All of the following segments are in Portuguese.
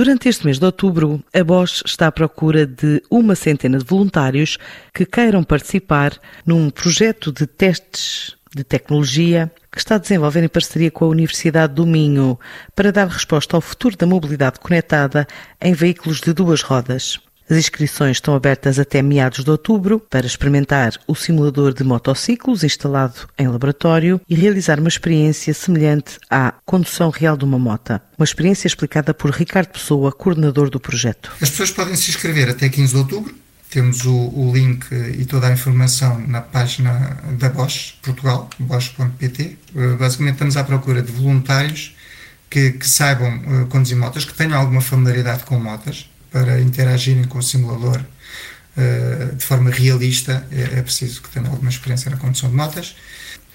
Durante este mês de outubro, a Bosch está à procura de uma centena de voluntários que queiram participar num projeto de testes de tecnologia que está a desenvolver em parceria com a Universidade do Minho para dar resposta ao futuro da mobilidade conectada em veículos de duas rodas. As inscrições estão abertas até meados de outubro para experimentar o simulador de motociclos instalado em laboratório e realizar uma experiência semelhante à condução real de uma mota. Uma experiência explicada por Ricardo Pessoa, coordenador do projeto. As pessoas podem se inscrever até 15 de outubro. Temos o, o link e toda a informação na página da Bosch, Portugal, bosch.pt. Eh, basicamente estamos à procura de voluntários que, que saibam uh, conduzir motas, que tenham alguma familiaridade com motas, para interagirem com o simulador uh, de forma realista, é, é, preciso que tenham alguma experiência na condução de motas.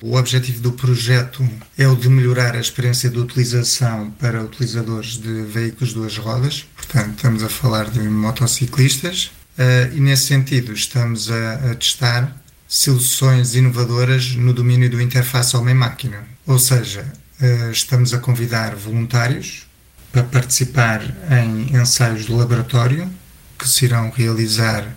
O objetivo do projeto é o de melhorar a experiência de utilização para utilizadores de veículos de duas rodas, portanto, estamos a falar de motociclistas, uh, e nesse sentido, estamos a, a testar soluções inovadoras no domínio do interface homem-máquina. Ou seja, uh, estamos a convidar voluntários para participar em ensaios de laboratório que se irão realizar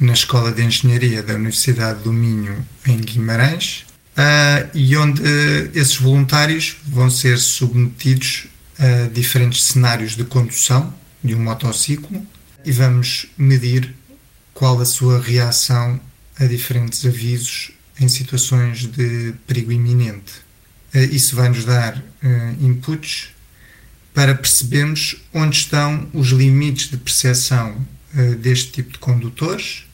na Escola de Engenharia da Universidade do Minho, em Guimarães, uh, e onde uh, esses voluntários vão ser submetidos a diferentes cenários de condução de um motociclo e vamos medir qual a sua reação a diferentes avisos em situações de perigo iminente. Uh, isso vai nos dar inputs para percebermos onde estão os limites de percepção uh, deste tipo de condutores,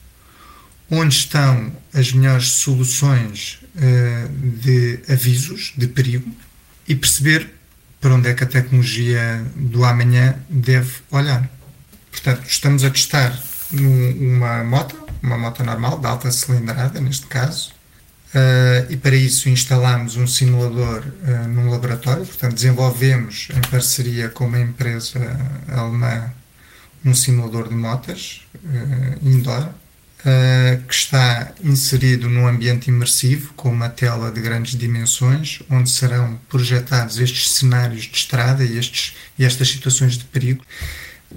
onde estão as melhores soluções uh, de avisos de perigo e perceber para onde é que a tecnologia do amanhã deve olhar. Portanto, estamos a testar numa moto, uma moto normal, de alta cilindrada neste caso, Uh, e para isso instalamos um simulador uh, num laboratório, portanto desenvolvemos em parceria com uma empresa alemã um simulador de motas uh, indoor que está inserido num ambiente imersivo com uma tela de grandes dimensões onde serão projetados estes cenários de estrada e, estes, e estas situações de perigo.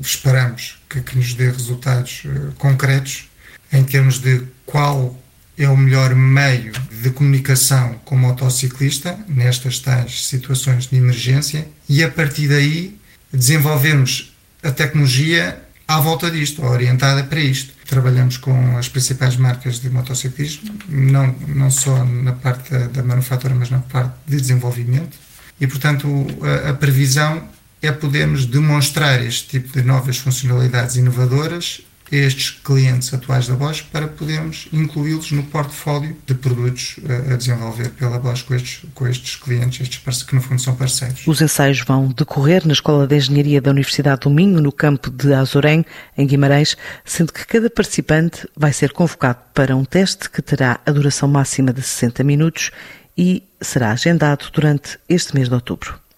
Esperamos que, que nos dê resultados concretos em termos de qual é o melhor meio de comunicação com o motociclista nestas tais situações de emergência e a partir daí desenvolvermos a tecnologia à volta disto, orientada para isto. Trabalhamos com as principais marcas de motociclismo, não, não só na parte da, da manufatura, mas na parte de desenvolvimento. E, portanto, a, a previsão é podermos demonstrar este tipo de novas funcionalidades inovadoras estes clientes atuais da Bosch para podermos incluí-los no portfólio de produtos a desenvolver pela Bosch com estes, com estes clientes, estes que no fundo são parceiros. Os ensaios vão decorrer na Escola de Engenharia da Universidade do Minho, no campo de Azorém, em Guimarães, sendo que cada participante vai ser convocado para um teste que terá a duração máxima de 60 minutos e será agendado durante este mês de outubro.